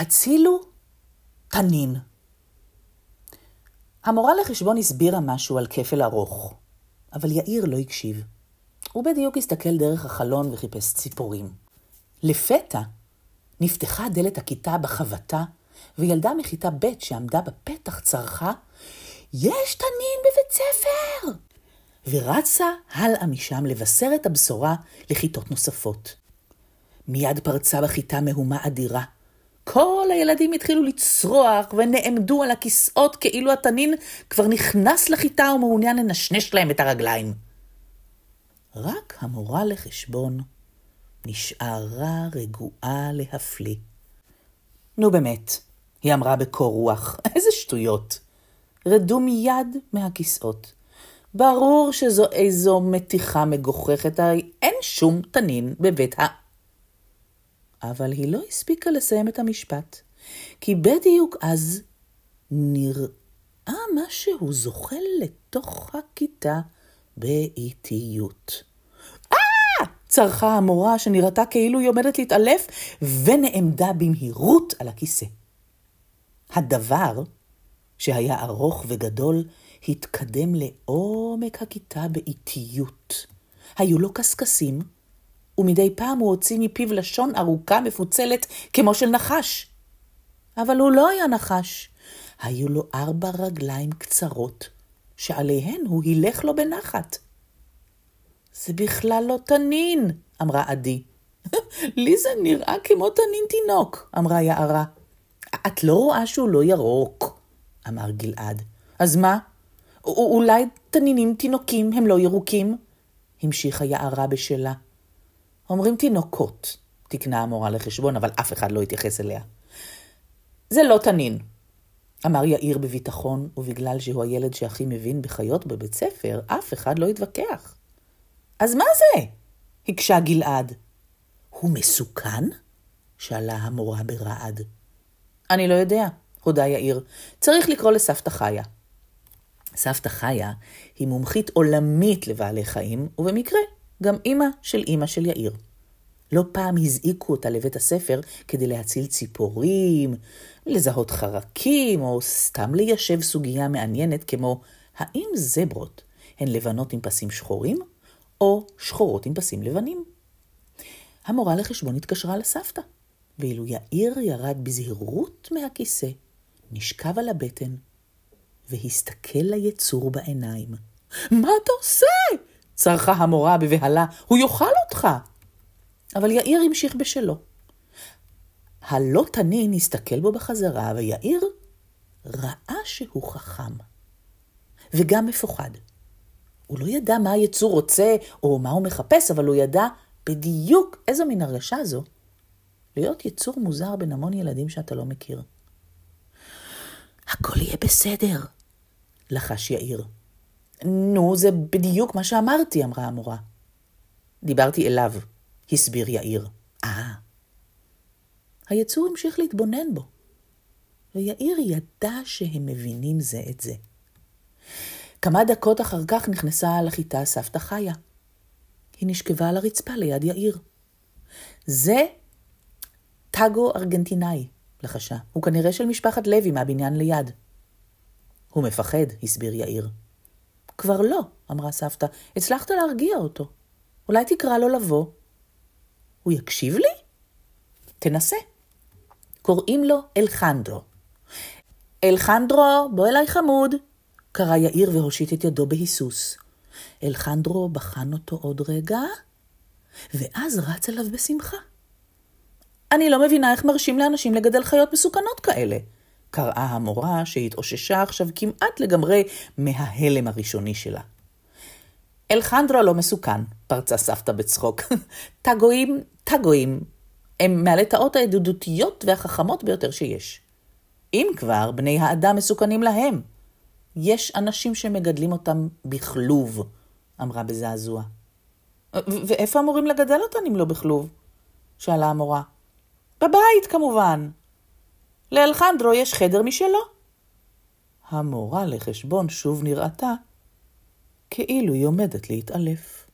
הצילו תנין. המורה לחשבון הסבירה משהו על כפל ארוך, אבל יאיר לא הקשיב. הוא בדיוק הסתכל דרך החלון וחיפש ציפורים. לפתע נפתחה דלת הכיתה בחבטה, וילדה מכיתה ב' שעמדה בפתח צרחה, יש תנין בבית ספר! ורצה הלאה משם לבשר את הבשורה לכיתות נוספות. מיד פרצה בכיתה מהומה אדירה. כל הילדים התחילו לצרוח ונעמדו על הכיסאות כאילו התנין כבר נכנס לכיתה ומעוניין לנשנש להם את הרגליים. רק המורה לחשבון נשארה רגועה להפליא. נו באמת, היא אמרה בקור רוח, איזה שטויות. רדו מיד מהכיסאות. ברור שזו איזו מתיחה מגוחכת, הרי אין שום תנין בבית ה... אבל היא לא הספיקה לסיים את המשפט, כי בדיוק אז נראה משהו זוחל לתוך הכיתה באיטיות. אה! צרחה המורה שנראתה כאילו היא עומדת להתעלף, ונעמדה במהירות על הכיסא. הדבר, שהיה ארוך וגדול, התקדם לעומק הכיתה באיטיות. היו לו קשקשים, ומדי פעם הוא הוציא מפיו לשון ארוכה מפוצלת כמו של נחש. אבל הוא לא היה נחש, היו לו ארבע רגליים קצרות, שעליהן הוא הילך לו בנחת. זה בכלל לא תנין, אמרה עדי. לי זה נראה כמו תנין תינוק, אמרה יערה. את לא רואה שהוא לא ירוק, אמר גלעד. אז מה? אולי תנינים תינוקים הם לא ירוקים? המשיכה יערה בשלה. אומרים תינוקות, תקנה המורה לחשבון, אבל אף אחד לא התייחס אליה. זה לא תנין, אמר יאיר בביטחון, ובגלל שהוא הילד שהכי מבין בחיות בבית ספר, אף אחד לא התווכח. אז מה זה? הקשה גלעד. הוא מסוכן? שאלה המורה ברעד. אני לא יודע, הודה יאיר. צריך לקרוא לסבתא חיה. סבתא חיה היא מומחית עולמית לבעלי חיים, ובמקרה גם אימא של אימא של יאיר. לא פעם הזעיקו אותה לבית הספר כדי להציל ציפורים, לזהות חרקים, או סתם ליישב סוגיה מעניינת כמו האם זברות הן לבנות עם פסים שחורים, או שחורות עם פסים לבנים. המורה לחשבון התקשרה לסבתא, ואילו יאיר ירד בזהירות מהכיסא, נשכב על הבטן, והסתכל ליצור בעיניים. מה אתה עושה? צרחה המורה בבהלה, הוא יאכל אותך. אבל יאיר המשיך בשלו. הלא תנין הסתכל בו בחזרה, ויאיר ראה שהוא חכם. וגם מפוחד. הוא לא ידע מה היצור רוצה או מה הוא מחפש, אבל הוא ידע בדיוק איזו מין הרגשה זו להיות יצור מוזר בין המון ילדים שאתה לא מכיר. הכל יהיה בסדר, לחש יאיר. נו, זה בדיוק מה שאמרתי, אמרה המורה. דיברתי אליו, הסביר יאיר. אה. היצור המשיך להתבונן בו, ויאיר ידע שהם מבינים זה את זה. כמה דקות אחר כך נכנסה לכיתה סבתא חיה. היא נשכבה על הרצפה ליד יאיר. זה טאגו ארגנטינאי, לחשה. הוא כנראה של משפחת לוי מהבניין ליד. הוא מפחד, הסביר יאיר. כבר לא, אמרה סבתא. הצלחת להרגיע אותו. אולי תקרא לו לבוא. הוא יקשיב לי? תנסה. קוראים לו אלחנדרו. אלחנדרו, בוא אליי חמוד, קרא יאיר והושיט את ידו בהיסוס. אלחנדרו בחן אותו עוד רגע, ואז רץ אליו בשמחה. אני לא מבינה איך מרשים לאנשים לגדל חיות מסוכנות כאלה, קראה המורה שהתאוששה עכשיו כמעט לגמרי מההלם הראשוני שלה. אלחנדרו לא מסוכן, פרצה סבתא בצחוק. טאגואים, טאגואים, הם מהלטאות הידידותיות והחכמות ביותר שיש. אם כבר, בני האדם מסוכנים להם. יש אנשים שמגדלים אותם בכלוב, אמרה בזעזוע. ואיפה אמורים לגדל אותן אם לא בכלוב? שאלה המורה. בבית, כמובן. לאלחנדרו יש חדר משלו. המורה לחשבון שוב נראתה כאילו היא עומדת להתעלף.